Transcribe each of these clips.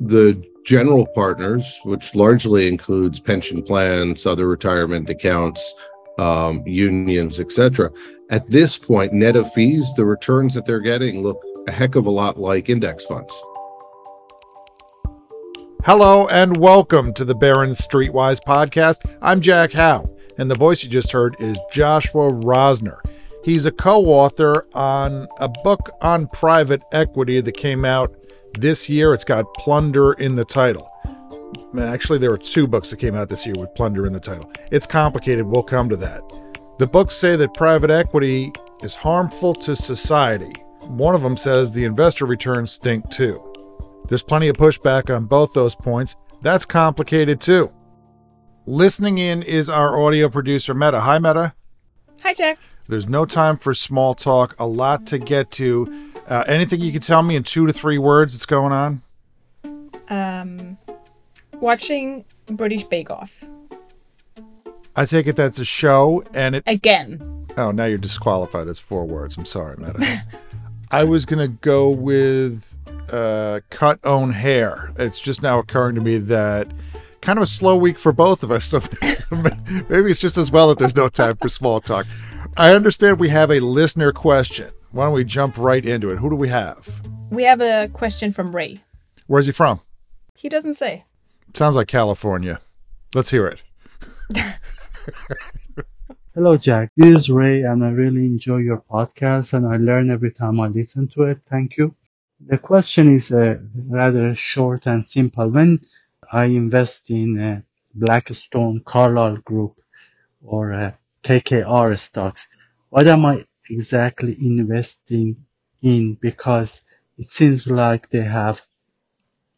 The general partners, which largely includes pension plans, other retirement accounts, um, unions, etc. At this point, net of fees, the returns that they're getting look a heck of a lot like index funds. Hello and welcome to the Barron's Streetwise podcast. I'm Jack Hough, and the voice you just heard is Joshua Rosner. He's a co author on a book on private equity that came out this year. It's got Plunder in the title. Actually, there were two books that came out this year with Plunder in the title. It's complicated. We'll come to that. The books say that private equity is harmful to society. One of them says the investor returns stink too. There's plenty of pushback on both those points. That's complicated too. Listening in is our audio producer, Meta. Hi, Meta. Hi, Jack. There's no time for small talk, a lot to get to. Uh, anything you can tell me in two to three words that's going on? Um, watching British Bake Off I take it that's a show, and it. again. Oh, now you're disqualified. That's four words. I'm sorry, Meta. I was going to go with uh, cut own hair. It's just now occurring to me that kind of a slow week for both of us. So maybe it's just as well that there's no time for small talk. I understand we have a listener question. Why don't we jump right into it? Who do we have? We have a question from Ray. Where's he from? He doesn't say. Sounds like California. Let's hear it. Hello, Jack. This is Ray, and I really enjoy your podcast, and I learn every time I listen to it. Thank you. The question is uh, rather short and simple. When I invest in uh, Blackstone Carlyle Group or uh, KKR stocks, what am I exactly investing in? Because it seems like they have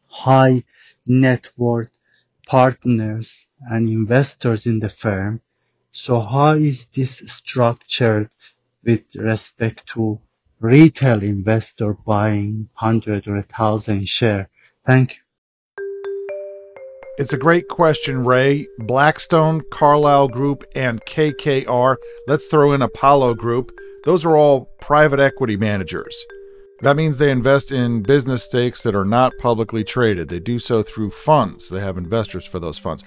high net worth partners and investors in the firm. So how is this structured with respect to retail investor buying 100 or 1000 share? Thank you. It's a great question, Ray. Blackstone, Carlyle Group, and KKR. Let's throw in Apollo Group. Those are all private equity managers. That means they invest in business stakes that are not publicly traded. They do so through funds. They have investors for those funds.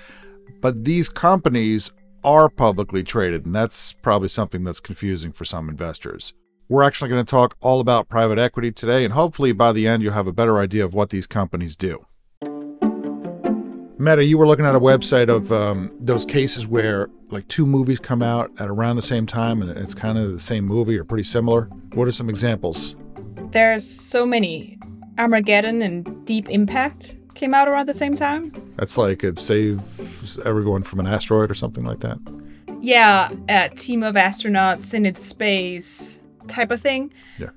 But these companies are publicly traded, and that's probably something that's confusing for some investors. We're actually going to talk all about private equity today, and hopefully by the end, you'll have a better idea of what these companies do. Meta, you were looking at a website of um, those cases where like two movies come out at around the same time and it's kind of the same movie or pretty similar. What are some examples? There's so many. Armageddon and Deep Impact came out around the same time. That's like it saves everyone from an asteroid or something like that. Yeah, a team of astronauts in into space type of thing. Yeah.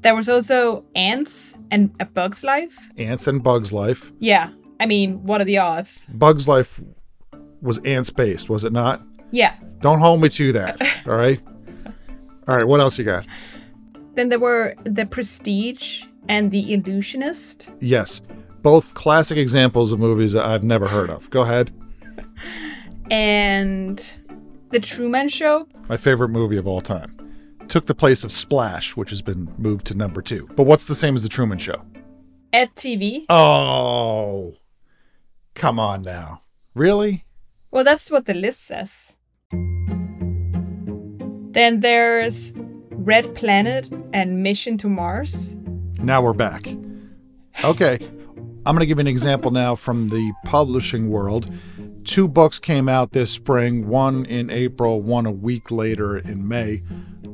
There was also Antz and A Bug's Life. Antz and Bugs Life. Yeah, I mean, what are the odds? Bugs Life was ants based, was it not? Yeah. Don't hold me to that. all right. All right. What else you got? Then there were The Prestige and The Illusionist. Yes, both classic examples of movies that I've never heard of. Go ahead. and The Truman Show. My favorite movie of all time. Took the place of Splash, which has been moved to number two. But what's the same as The Truman Show? EDtv. Oh, come on now. Really? Well, that's what the list says. Then there's Red Planet and Mission to Mars. Now we're back. Okay. I'm going to give you an example now from the publishing world. Two books came out this spring, one in April, one a week later in May.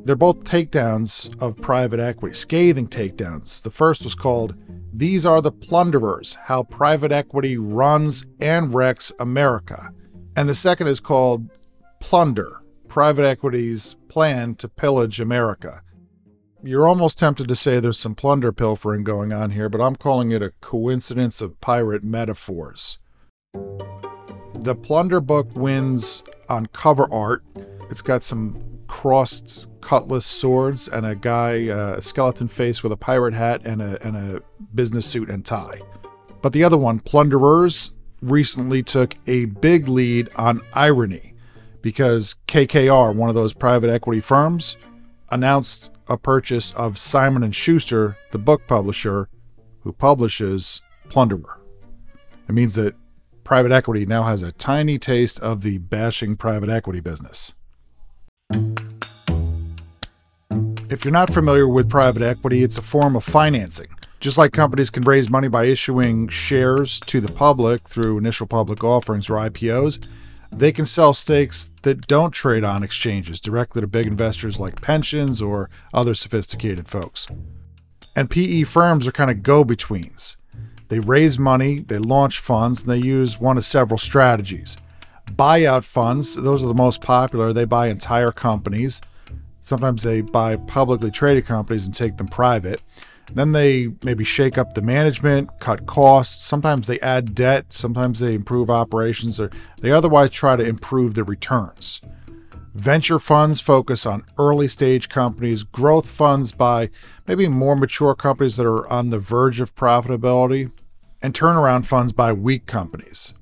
They're both takedowns of private equity, scathing takedowns. The first was called These Are the Plunderers How Private Equity Runs and Wrecks America. And the second is called Plunder Private Equity's Plan to Pillage America. You're almost tempted to say there's some plunder pilfering going on here, but I'm calling it a coincidence of pirate metaphors. The plunder book wins on cover art. It's got some crossed cutlass swords and a guy, uh, skeleton face with a pirate hat and a, and a business suit and tie. But the other one, Plunderers, recently took a big lead on irony because KKR, one of those private equity firms, announced a purchase of Simon and Schuster, the book publisher who publishes Plunderer. It means that private equity now has a tiny taste of the bashing private equity business. If you're not familiar with private equity, it's a form of financing. Just like companies can raise money by issuing shares to the public through initial public offerings or IPOs, they can sell stakes that don't trade on exchanges directly to big investors like pensions or other sophisticated folks. And PE firms are kind of go betweens. They raise money, they launch funds, and they use one of several strategies. Buyout funds, those are the most popular. They buy entire companies. Sometimes they buy publicly traded companies and take them private. Then they maybe shake up the management, cut costs. Sometimes they add debt. Sometimes they improve operations, or they otherwise try to improve the returns. Venture funds focus on early stage companies. Growth funds buy maybe more mature companies that are on the verge of profitability. And turnaround funds buy weak companies.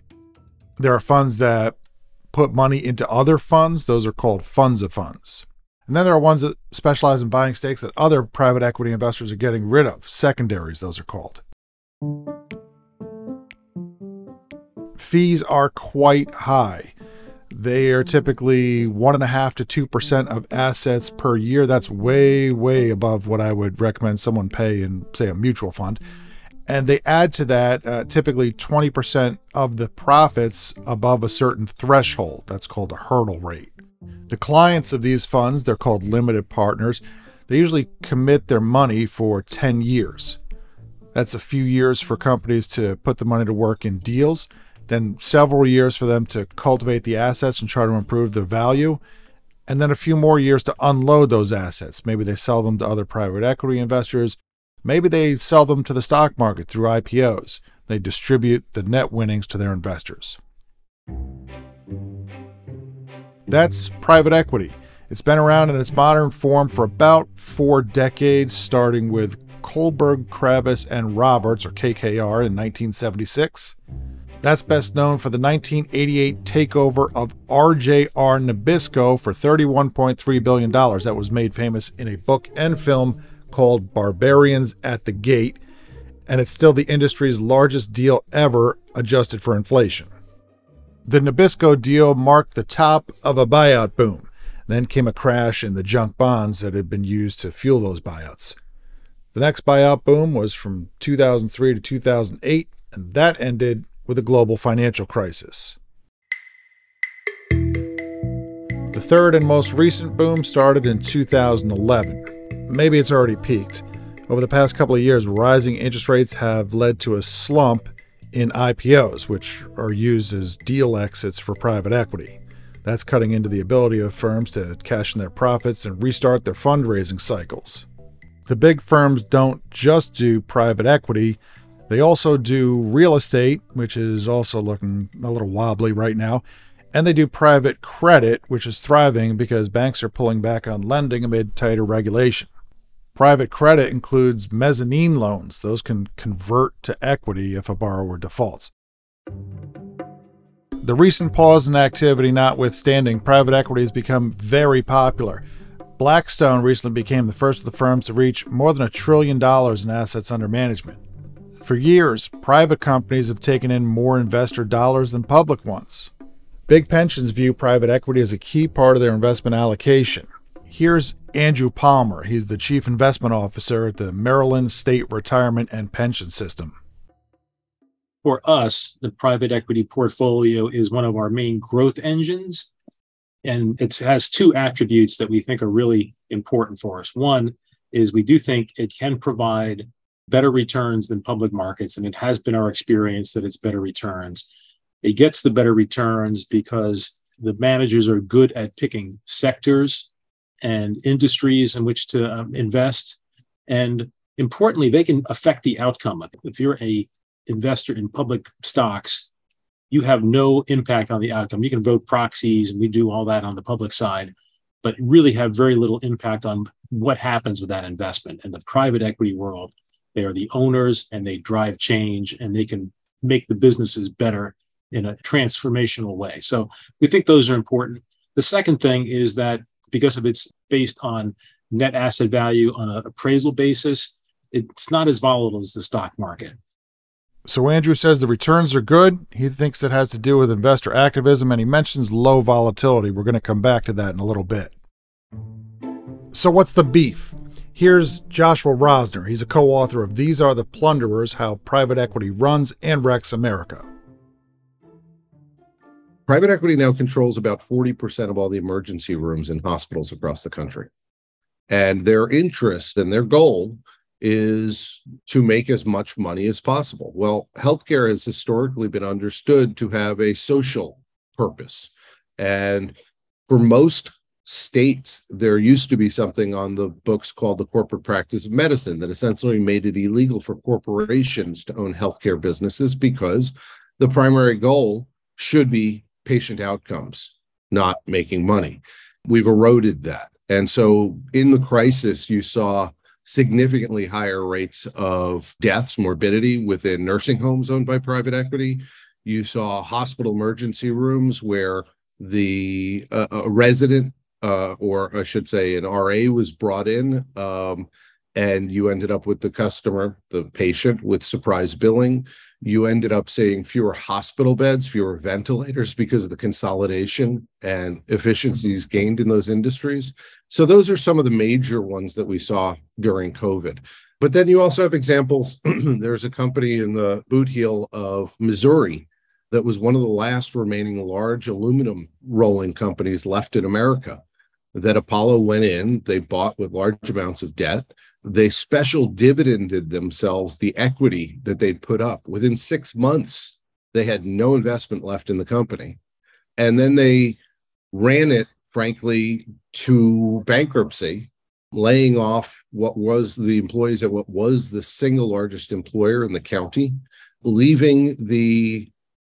There are funds that put money into other funds, those are called funds of funds. And then there are ones that specialize in buying stakes that other private equity investors are getting rid of. Secondaries, those are called. Fees are quite high. They are typically one and a half to two percent of assets per year. That's way, way above what I would recommend someone pay in, say, a mutual fund. And they add to that uh, typically 20% of the profits above a certain threshold. That's called a hurdle rate. The clients of these funds, they're called limited partners, they usually commit their money for 10 years. That's a few years for companies to put the money to work in deals, then several years for them to cultivate the assets and try to improve the value, and then a few more years to unload those assets. Maybe they sell them to other private equity investors. Maybe they sell them to the stock market through IPOs. They distribute the net winnings to their investors. That's private equity. It's been around in its modern form for about four decades, starting with Kohlberg, Kravis, and Roberts, or KKR, in 1976. That's best known for the 1988 takeover of RJR Nabisco for $31.3 billion. That was made famous in a book and film called Barbarians at the Gate, and it's still the industry's largest deal ever adjusted for inflation. The Nabisco deal marked the top of a buyout boom. Then came a crash in the junk bonds that had been used to fuel those buyouts. The next buyout boom was from 2003 to 2008, and that ended with a global financial crisis. The third and most recent boom started in 2011. Maybe it's already peaked. Over the past couple of years, rising interest rates have led to a slump in IPOs, which are used as deal exits for private equity. That's cutting into the ability of firms to cash in their profits and restart their fundraising cycles. The big firms don't just do private equity, they also do real estate, which is also looking a little wobbly right now, and they do private credit, which is thriving because banks are pulling back on lending amid tighter regulation. Private credit includes mezzanine loans. Those can convert to equity if a borrower defaults. The recent pause in activity notwithstanding, private equity has become very popular. Blackstone recently became the first of the firms to reach more than a trillion dollars in assets under management. For years, private companies have taken in more investor dollars than public ones. Big pensions view private equity as a key part of their investment allocation. Here's Andrew Palmer. He's the Chief Investment Officer at the Maryland State Retirement and Pension System. For us, the private equity portfolio is one of our main growth engines. And it has two attributes that we think are really important for us. One is we do think it can provide better returns than public markets, and it has been our experience that it's better returns. It gets the better returns because the managers are good at picking sectors and industries in which to um, invest. And importantly, they can affect the outcome. If you're a investor in public stocks, you have no impact on the outcome. You can vote proxies, and we do all that on the public side, but really have very little impact on what happens with that investment. In the private equity world, they are the owners and they drive change and they can make the businesses better in a transformational way. So we think those are important. The second thing is that because of it's based on net asset value on an appraisal basis, it's not as volatile as the stock market. So Andrew says the returns are good. He thinks it has to do with investor activism, and he mentions low volatility. We're going to come back to that in a little bit. So, what's the beef? Here's Joshua Rosner. He's a co author of These Are the Plunderers How Private Equity Runs and Wrecks America. Private equity now controls about 40% of all the emergency rooms in hospitals across the country. And their interest and their goal is to make as much money as possible. Well, healthcare has historically been understood to have a social purpose. And for most states, there used to be something on the books called the corporate practice of medicine that essentially made it illegal for corporations to own healthcare businesses because the primary goal should be patient outcomes, not making money. We've eroded that. And so in the crisis, you saw significantly higher rates of deaths, morbidity within nursing homes owned by private equity. You saw hospital emergency rooms where the uh, a resident, uh, or I should say, an RA was brought in, um, and you ended up with the customer, the patient, with surprise billing you ended up seeing fewer hospital beds, fewer ventilators because of the consolidation and efficiencies gained in those industries. So, those are some of the major ones that we saw during COVID. But then you also have examples. There's a company in the boot heel of Missouri that was one of the last remaining large aluminum rolling companies left in America that Apollo went in, they bought with large amounts of debt they special dividended themselves the equity that they'd put up. Within six months, they had no investment left in the company. And then they ran it, frankly, to bankruptcy, laying off what was the employees at what was the single largest employer in the county, leaving the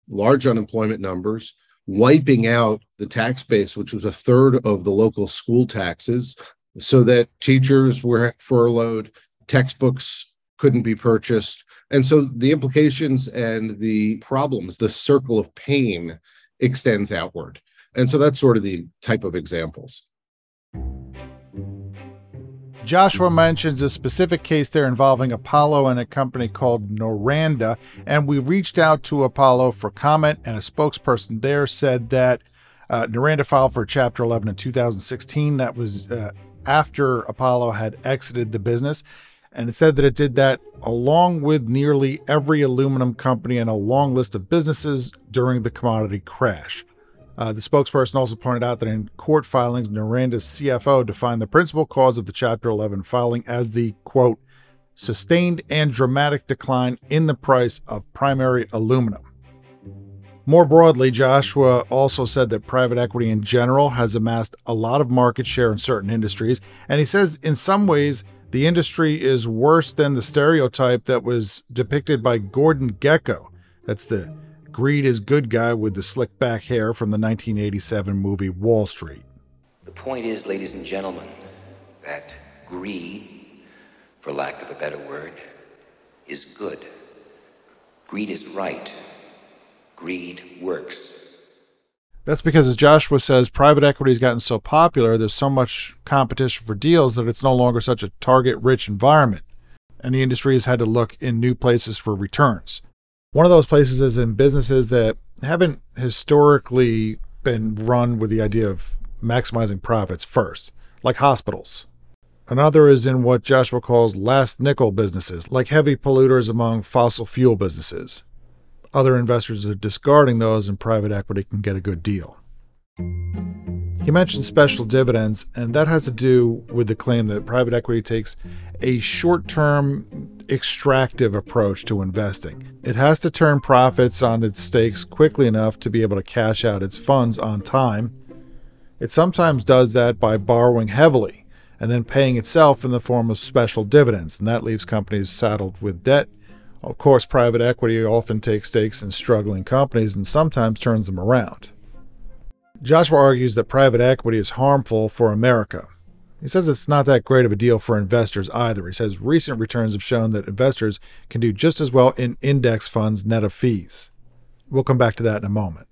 large unemployment numbers, wiping out the tax base, which was a third of the local school taxes, so that teachers were furloughed, textbooks couldn't be purchased. And so the implications and the problems, the circle of pain extends outward. And so that's sort of the type of examples. Joshua mentions a specific case there involving Apollo and a company called Noranda. And we reached out to Apollo for comment, and a spokesperson there said that uh, Noranda filed for Chapter 11 in 2016. That was uh, after Apollo had exited the business. And it said that it did that along with nearly every aluminum company and a long list of businesses during the commodity crash. Uh, the spokesperson also pointed out that in court filings, Noranda's CFO defined the principal cause of the Chapter 11 filing as the quote, sustained and dramatic decline in the price of primary aluminum. More broadly, Joshua also said that private equity in general has amassed a lot of market share in certain industries. And he says, in some ways, the industry is worse than the stereotype that was depicted by Gordon Gekko. That's the greed is good guy with the slick back hair from the 1987 movie Wall Street. The point is, ladies and gentlemen, that greed, for lack of a better word, is good. Greed is right. Greed works. That's because, as Joshua says, private equity has gotten so popular, there's so much competition for deals that it's no longer such a target rich environment. And the industry has had to look in new places for returns. One of those places is in businesses that haven't historically been run with the idea of maximizing profits first, like hospitals. Another is in what Joshua calls last nickel businesses, like heavy polluters among fossil fuel businesses other investors are discarding those, and private equity can get a good deal. He mentioned special dividends, and that has to do with the claim that private equity takes a short term extractive approach to investing. It has to turn profits on its stakes quickly enough to be able to cash out its funds on time. It sometimes does that by borrowing heavily and then paying itself in the form of special dividends, and that leaves companies saddled with debt. Of course, private equity often takes stakes in struggling companies and sometimes turns them around. Joshua argues that private equity is harmful for America. He says it's not that great of a deal for investors either. He says recent returns have shown that investors can do just as well in index funds net of fees. We'll come back to that in a moment.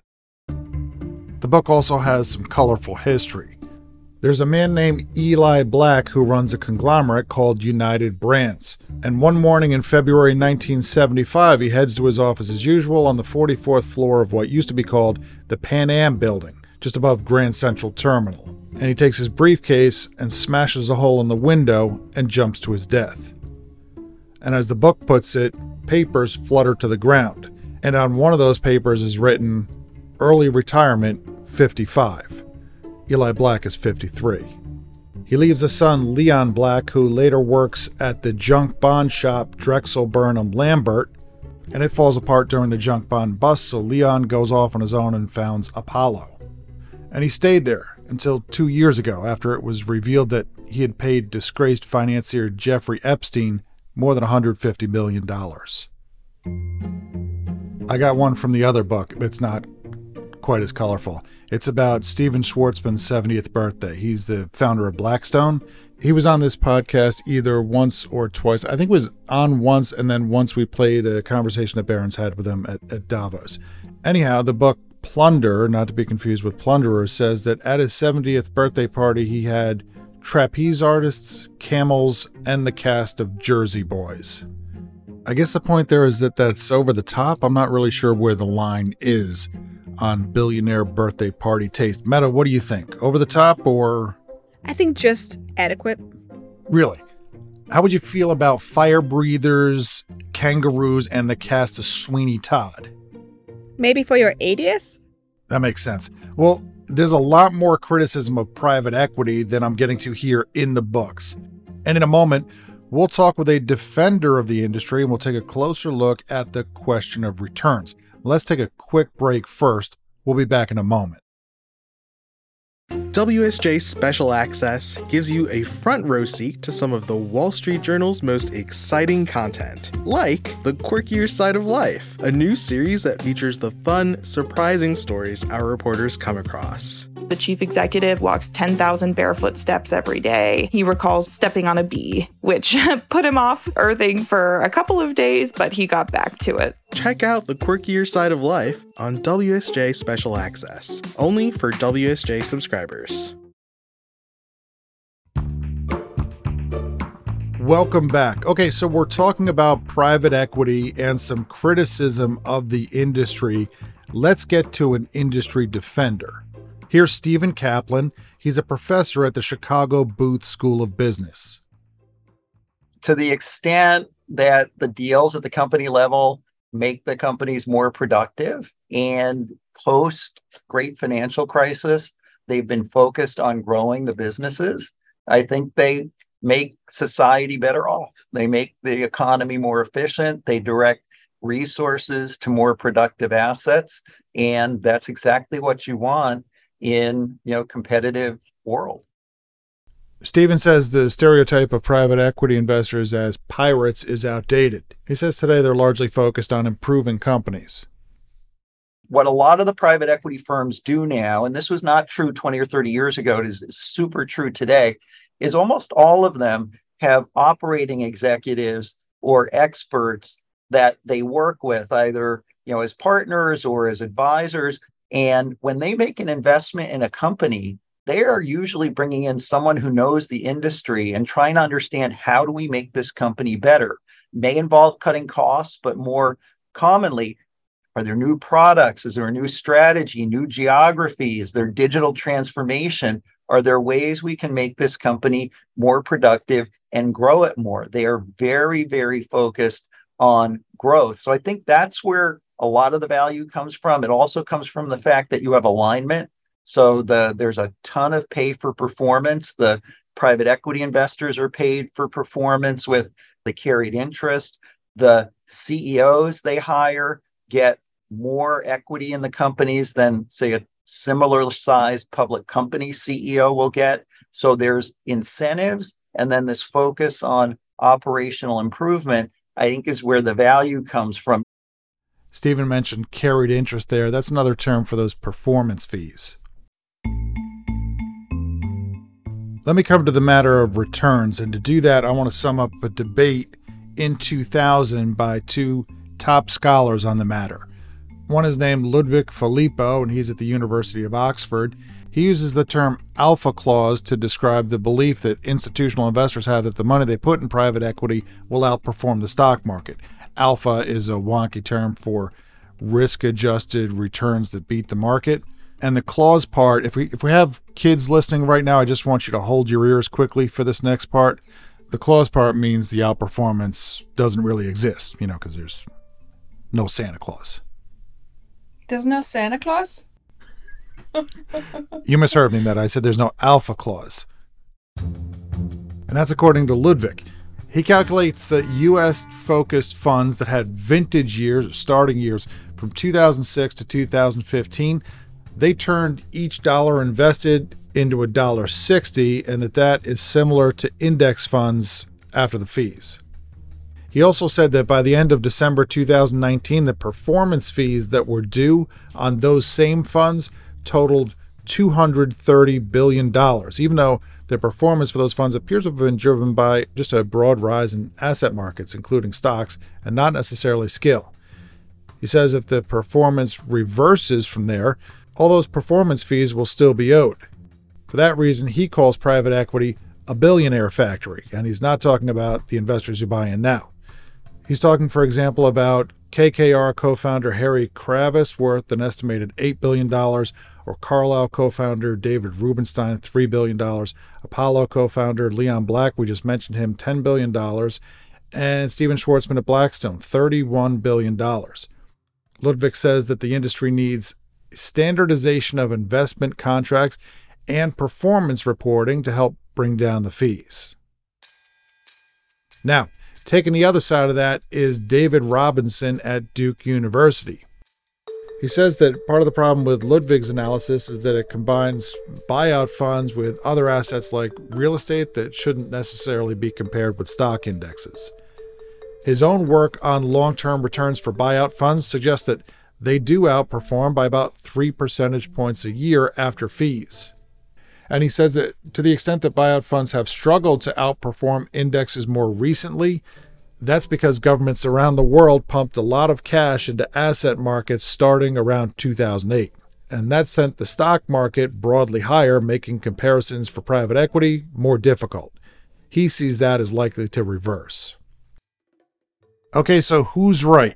The book also has some colorful history. There's a man named Eli Black who runs a conglomerate called United Brands. And one morning in February 1975, he heads to his office as usual on the 44th floor of what used to be called the Pan Am building, just above Grand Central Terminal. And he takes his briefcase and smashes a hole in the window and jumps to his death. And as the book puts it, papers flutter to the ground. And on one of those papers is written, Early Retirement 55. Eli Black is 53. He leaves a son, Leon Black, who later works at the junk bond shop Drexel Burnham Lambert, and it falls apart during the junk bond bust, so Leon goes off on his own and founds Apollo. And he stayed there until two years ago after it was revealed that he had paid disgraced financier Jeffrey Epstein more than $150 million. I got one from the other book. It's not quite as colorful. It's about Stephen Schwarzman's 70th birthday. He's the founder of Blackstone. He was on this podcast either once or twice. I think it was on once, and then once we played a conversation that Barron's had with him at, at Davos. Anyhow, the book Plunder, not to be confused with Plunderer, says that at his 70th birthday party, he had trapeze artists, camels, and the cast of Jersey Boys. I guess the point there is that that's over the top. I'm not really sure where the line is on billionaire birthday party taste. Meta, what do you think? Over the top or? I think just adequate. Really? How would you feel about fire breathers, kangaroos, and the cast of Sweeney Todd? Maybe for your 80th? That makes sense. Well, there's a lot more criticism of private equity than I'm getting to here in the books. And in a moment, we'll talk with a defender of the industry and we'll take a closer look at the question of returns. Let's take a quick break first. We'll be back in a moment. WSJ Special Access gives you a front row seat to some of the Wall Street Journal's most exciting content, like The Quirkier Side of Life, a new series that features the fun, surprising stories our reporters come across. The chief executive walks 10,000 barefoot steps every day. He recalls stepping on a bee, which put him off earthing for a couple of days, but he got back to it. Check out The Quirkier Side of Life on WSJ Special Access, only for WSJ subscribers. Welcome back. Okay, so we're talking about private equity and some criticism of the industry. Let's get to an industry defender. Here's Steven Kaplan. He's a professor at the Chicago Booth School of Business. To the extent that the deals at the company level make the companies more productive and post great financial crisis, they've been focused on growing the businesses. I think they make society better off. They make the economy more efficient. They direct resources to more productive assets. And that's exactly what you want in you know competitive world. Steven says the stereotype of private equity investors as pirates is outdated. He says today they're largely focused on improving companies. What a lot of the private equity firms do now, and this was not true 20 or 30 years ago, it is super true today, is almost all of them have operating executives or experts that they work with either you know as partners or as advisors and when they make an investment in a company, they are usually bringing in someone who knows the industry and trying to understand how do we make this company better. May involve cutting costs, but more commonly, are there new products? Is there a new strategy, new geography? Is there digital transformation? Are there ways we can make this company more productive and grow it more? They are very, very focused on growth. So I think that's where a lot of the value comes from. It also comes from the fact that you have alignment. So the there's a ton of pay for performance. The private equity investors are paid for performance with the carried interest. The CEOs they hire get more equity in the companies than say a similar sized public company CEO will get. So there's incentives, and then this focus on operational improvement, I think, is where the value comes from. Steven mentioned carried interest there. That's another term for those performance fees. Let me come to the matter of returns. And to do that, I want to sum up a debate in 2000 by two top scholars on the matter. One is named Ludovic Phalippou, and he's at the University of Oxford. He uses the term alpha clause to describe the belief that institutional investors have that the money they put in private equity will outperform the stock market. Alpha is a wonky term for risk adjusted returns that beat the market. And the clause part, if we if we have kids listening right now, I just want you to hold your ears quickly for this next part. The clause part means the outperformance doesn't really exist, you know, because there's no Santa Claus. There's no Santa Claus? you misheard me, that I said there's no alpha clause. And that's according to Ludovic. He calculates that U.S. focused funds that had vintage years starting years from 2006 to 2015 they turned each dollar invested into a dollar 60 and that that is similar to index funds after the fees. He also said that by the end of December 2019 the performance fees that were due on those same funds totaled 230 billion dollars even though the performance for those funds appears to have been driven by just a broad rise in asset markets including stocks and not necessarily skill. He says if the performance reverses from there, all those performance fees will still be owed. For that reason, he calls private equity a billionaire factory, and he's not talking about the investors who buy in now. He's talking, for example, about KKR co founder Harry Kravis, worth an estimated $8 billion, or Carlyle co founder David Rubenstein, $3 billion, Apollo co founder Leon Black, we just mentioned him, $10 billion, and Stephen Schwarzman at Blackstone, $31 billion. Ludovic says that the industry needs standardization of investment contracts, and performance reporting to help bring down the fees. Now, taking the other side of that is David Robinson at Duke University. He says that part of the problem with Ludovic's analysis is that it combines buyout funds with other assets like real estate that shouldn't necessarily be compared with stock indexes. His own work on long term returns for buyout funds suggests that they do outperform by about three percentage points a year after fees. And he says that to the extent that buyout funds have struggled to outperform indexes more recently, that's because governments around the world pumped a lot of cash into asset markets starting around 2008. And that sent the stock market broadly higher, making comparisons for private equity more difficult. He sees that as likely to reverse. Okay, so who's right?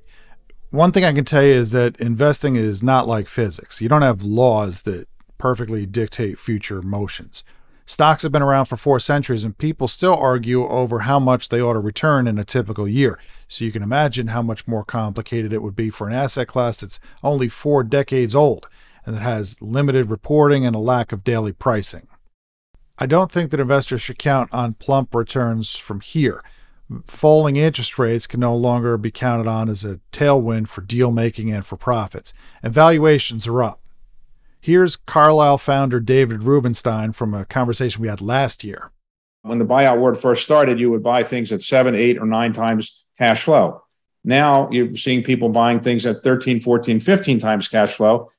one thing I can tell you is that investing is not like physics. You don't have laws that perfectly dictate future motions. Stocks have been around for four centuries, and people still argue over how much they ought to return in a typical year. So you can imagine how much more complicated it would be for an asset class that's only four decades old and that has limited reporting and a lack of daily pricing. I don't think that investors should count on plump returns from here falling interest rates can no longer be counted on as a tailwind for deal making and for profits, and valuations are up. Here's Carlyle founder David Rubenstein from a conversation we had last year. When the buyout word first started, you would buy things at seven, eight, or nine times cash flow. Now you're seeing people buying things at 13, 14, 15 times cash flow.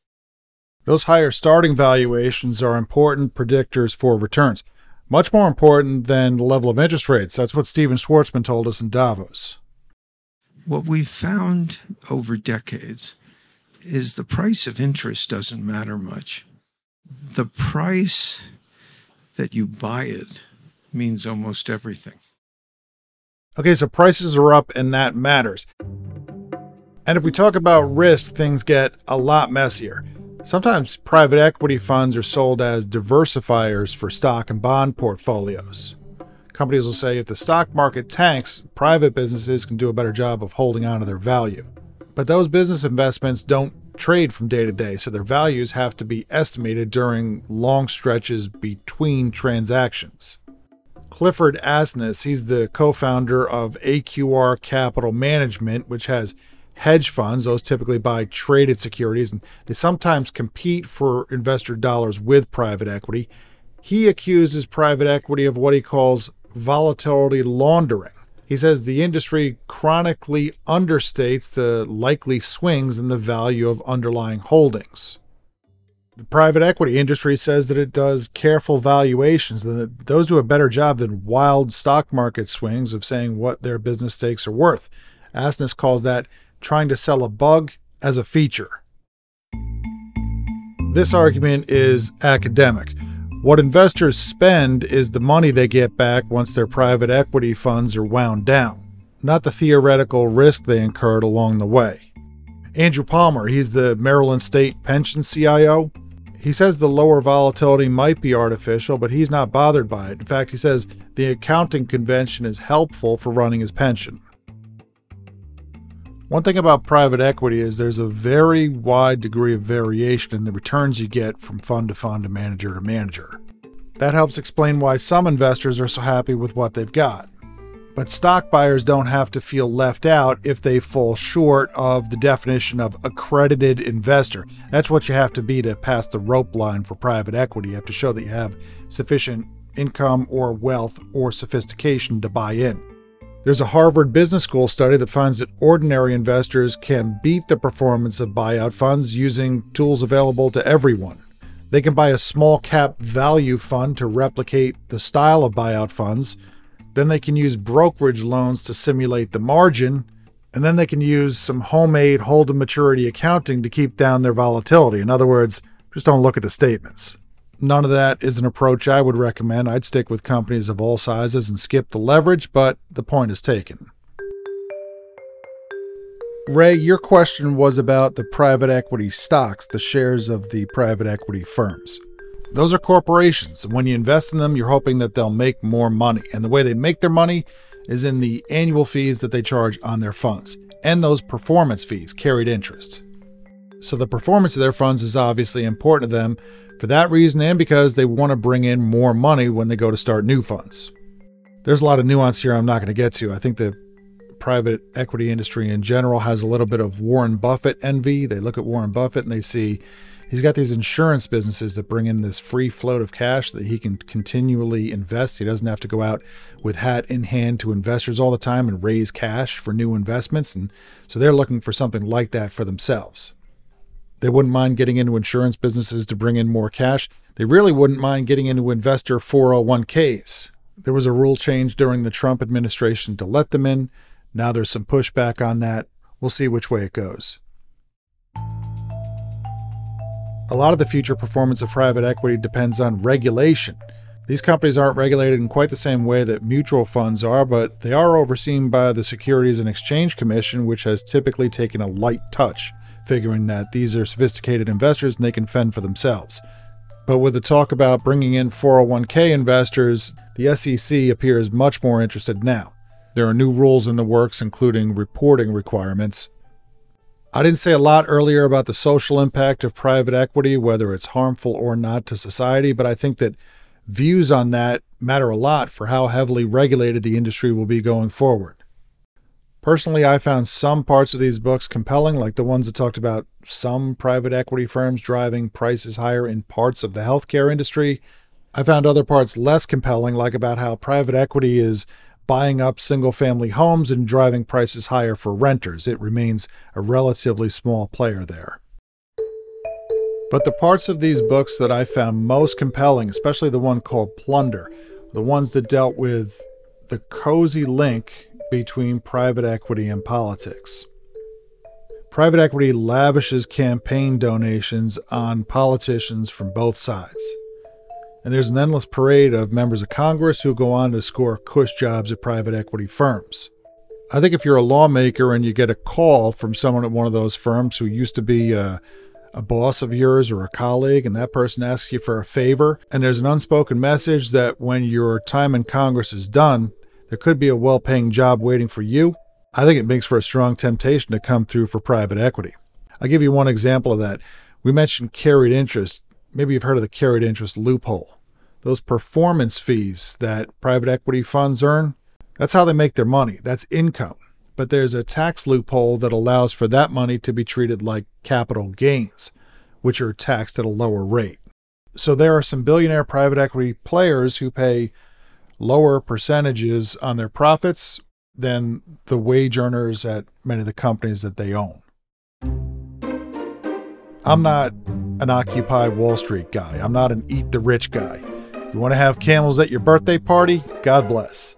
Those higher starting valuations are important predictors for returns much more important than the level of interest rates. That's what Stephen Schwarzman told us in Davos. What we've found over decades is the price of interest doesn't matter much. The price that you buy it means almost everything. Okay, so prices are up and that matters. And if we talk about risk, things get a lot messier. Sometimes private equity funds are sold as diversifiers for stock and bond portfolios. Companies will say if the stock market tanks, private businesses can do a better job of holding on to their value. But those business investments don't trade from day to day, so their values have to be estimated during long stretches between transactions. Clifford Asness, he's the co founder of AQR Capital Management, which has hedge funds. Those typically buy traded securities and they sometimes compete for investor dollars with private equity. He accuses private equity of what he calls volatility laundering. He says the industry chronically understates the likely swings in the value of underlying holdings. The private equity industry says that it does careful valuations and that those do a better job than wild stock market swings of saying what their business stakes are worth. Asness calls that trying to sell a bug as a feature. This argument is academic. What investors spend is the money they get back once their private equity funds are wound down, not the theoretical risk they incurred along the way. Andrew Palmer, he's the Maryland State Pension CIO. He says the lower volatility might be artificial, but he's not bothered by it. In fact, he says the accounting convention is helpful for running his pension. One thing about private equity is there's a very wide degree of variation in the returns you get from fund to fund to manager to manager. That helps explain why some investors are so happy with what they've got. But stock buyers don't have to feel left out if they fall short of the definition of accredited investor. That's what you have to be to pass the rope line for private equity. You have to show that you have sufficient income or wealth or sophistication to buy in. There's a Harvard Business School study that finds that ordinary investors can beat the performance of buyout funds using tools available to everyone. They can buy a small cap value fund to replicate the style of buyout funds. Then they can use brokerage loans to simulate the margin. And then they can use some homemade hold to maturity accounting to keep down their volatility. In other words, just don't look at the statements. None of that is an approach I would recommend. I'd stick with companies of all sizes and skip the leverage, but the point is taken. Ray, your question was about the private equity stocks, the shares of the private equity firms. Those are corporations, and when you invest in them, you're hoping that they'll make more money. And the way they make their money is in the annual fees that they charge on their funds and those performance fees, carried interest. So the performance of their funds is obviously important to them for that reason and because they want to bring in more money when they go to start new funds. There's a lot of nuance here I'm not going to get to. I think the private equity industry in general has a little bit of Warren Buffett envy. They look at Warren Buffett and they see he's got these insurance businesses that bring in this free float of cash that he can continually invest. He doesn't have to go out with hat in hand to investors all the time and raise cash for new investments. And so they're looking for something like that for themselves. They wouldn't mind getting into insurance businesses to bring in more cash. They really wouldn't mind getting into investor 401ks. There was a rule change during the Trump administration to let them in. Now there's some pushback on that. We'll see which way it goes. A lot of the future performance of private equity depends on regulation. These companies aren't regulated in quite the same way that mutual funds are, but they are overseen by the Securities and Exchange Commission, which has typically taken a light touch figuring that these are sophisticated investors and they can fend for themselves. But with the talk about bringing in 401k investors, the SEC appears much more interested now. There are new rules in the works, including reporting requirements. I didn't say a lot earlier about the social impact of private equity, whether it's harmful or not to society, but I think that views on that matter a lot for how heavily regulated the industry will be going forward. Personally, I found some parts of these books compelling, like the ones that talked about some private equity firms driving prices higher in parts of the healthcare industry. I found other parts less compelling, like about how private equity is buying up single family homes and driving prices higher for renters. It remains a relatively small player there. But the parts of these books that I found most compelling, especially the one called Plunder, the ones that dealt with the cozy link between private equity and politics. Private equity lavishes campaign donations on politicians from both sides. And there's an endless parade of members of Congress who go on to score cush jobs at private equity firms. I think if you're a lawmaker and you get a call from someone at one of those firms who used to be a, a boss of yours or a colleague, and that person asks you for a favor, and there's an unspoken message that when your time in Congress is done, there could be a well paying job waiting for you. I think it makes for a strong temptation to come through for private equity. I'll give you one example of that. We mentioned carried interest. Maybe you've heard of the carried interest loophole. Those performance fees that private equity funds earn, that's how they make their money. That's income. but there's a tax loophole that allows for that money to be treated like capital gains, which are taxed at a lower rate. So there are some billionaire private equity players who pay lower percentages on their profits than the wage earners at many of the companies that they own. I'm not an Occupy Wall Street guy. I'm not an eat the rich guy. You want to have camels at your birthday party? God bless.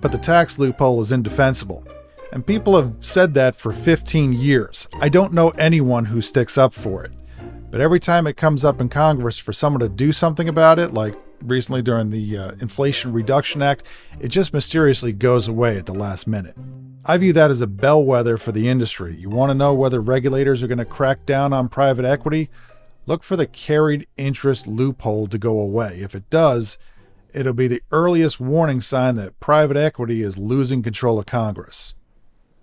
But the tax loophole is indefensible. And people have said that for 15 years. I don't know anyone who sticks up for it. But every time it comes up in Congress for someone to do something about it, like recently during the uh, Inflation Reduction Act, it just mysteriously goes away at the last minute. I view that as a bellwether for the industry. You want to know whether regulators are going to crack down on private equity? Look for the carried interest loophole to go away. If it does, it'll be the earliest warning sign that private equity is losing control of Congress.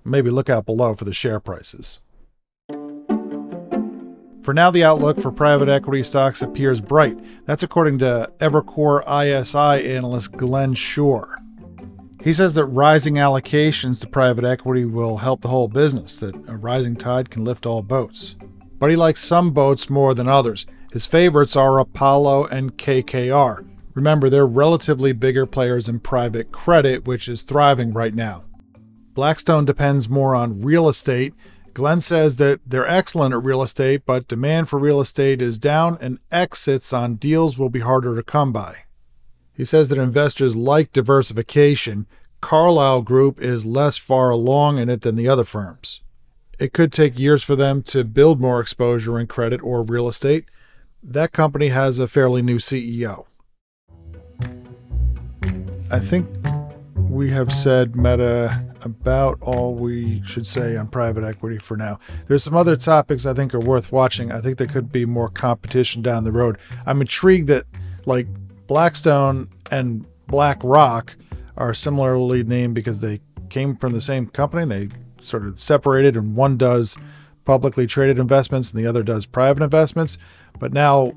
Maybe look out below for the share prices. For now, the outlook for private equity stocks appears bright. That's according to Evercore ISI analyst Glenn Schorr. He says that rising allocations to private equity will help the whole business, that a rising tide can lift all boats. But he likes some boats more than others. His favorites are Apollo and KKR. Remember, they're relatively bigger players in private credit, which is thriving right now. Blackstone depends more on real estate Glenn says that they're excellent at real estate, but demand for real estate is down and exits on deals will be harder to come by. He says that investors like diversification. Carlyle Group is less far along in it than the other firms. It could take years for them to build more exposure in credit or real estate. That company has a fairly new CEO. I think we have said Meta about all we should say on private equity for now. There's some other topics I think are worth watching. I think there could be more competition down the road. I'm intrigued that like Blackstone and BlackRock are similarly named because they came from the same company. They sort of separated, and one does publicly traded investments and the other does private investments. But now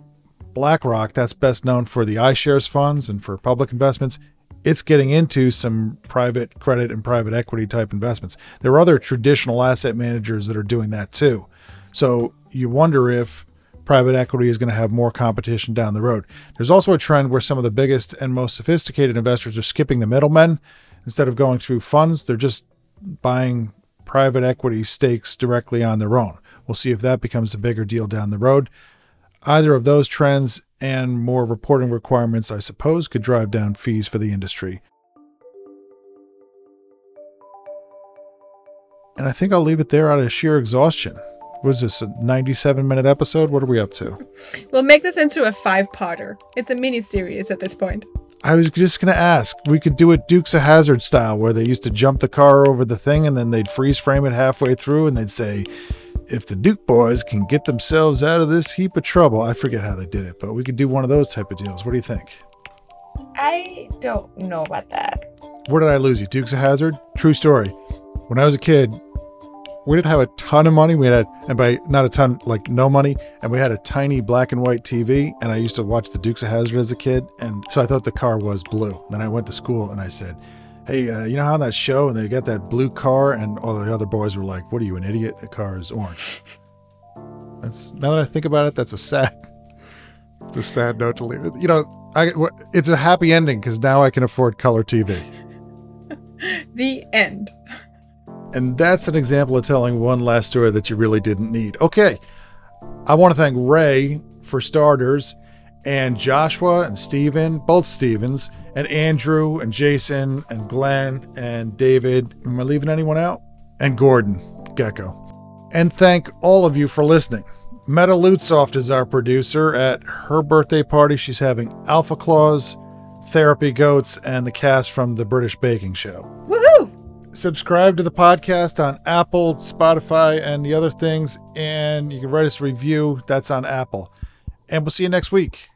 BlackRock, that's best known for the iShares funds and for public investments, it's getting into some private credit and private equity type investments. There are other traditional asset managers that are doing that too. So you wonder if private equity is going to have more competition down the road. There's also a trend where some of the biggest and most sophisticated investors are skipping the middlemen. Instead of going through funds, they're just buying private equity stakes directly on their own. We'll see if that becomes a bigger deal down the road. Either of those trends and more reporting requirements, I suppose, could drive down fees for the industry. And I think I'll leave it there out of sheer exhaustion. What is this, a 97 minute episode? What are we up to? We'll make this into a five parter. It's a mini series at this point. I was just going to ask. We could do it Dukes of Hazzard style, where they used to jump the car over the thing and then they'd freeze frame it halfway through and they'd say, if the Duke boys can get themselves out of this heap of trouble, I forget how they did it, but we could do one of those type of deals. What do you think? I don't know about that. Where did I lose you? Dukes of Hazzard? True story. When I was a kid, we didn't have a ton of money. We had, and by not a ton, like no money, and we had a tiny black and white TV. And I used to watch the Dukes of Hazzard as a kid, and so I thought the car was blue. Then I went to school and I said, hey, uh, you know how on that show and they got that blue car and all the other boys were like, what are you, an idiot? The car is orange. That's now that I think about it, that's a sad, it's a sad note to leave. You know, I, it's a happy ending because now I can afford color TV. the end. And that's an example of telling one last story that you really didn't need. Okay. I want to thank Ray for starters and Joshua and Steven, both Stevens, and Andrew and Jason and Glenn and David. Am I leaving anyone out? And Gordon Gekko. And thank all of you for listening. Meta Lutsoft is our producer. At her birthday party, she's having Alpha Claws, Therapy Goats, and the cast from the British Baking Show. Woohoo! Subscribe to the podcast on Apple, Spotify, and the other things. And you can write us a review. That's on Apple. And we'll see you next week.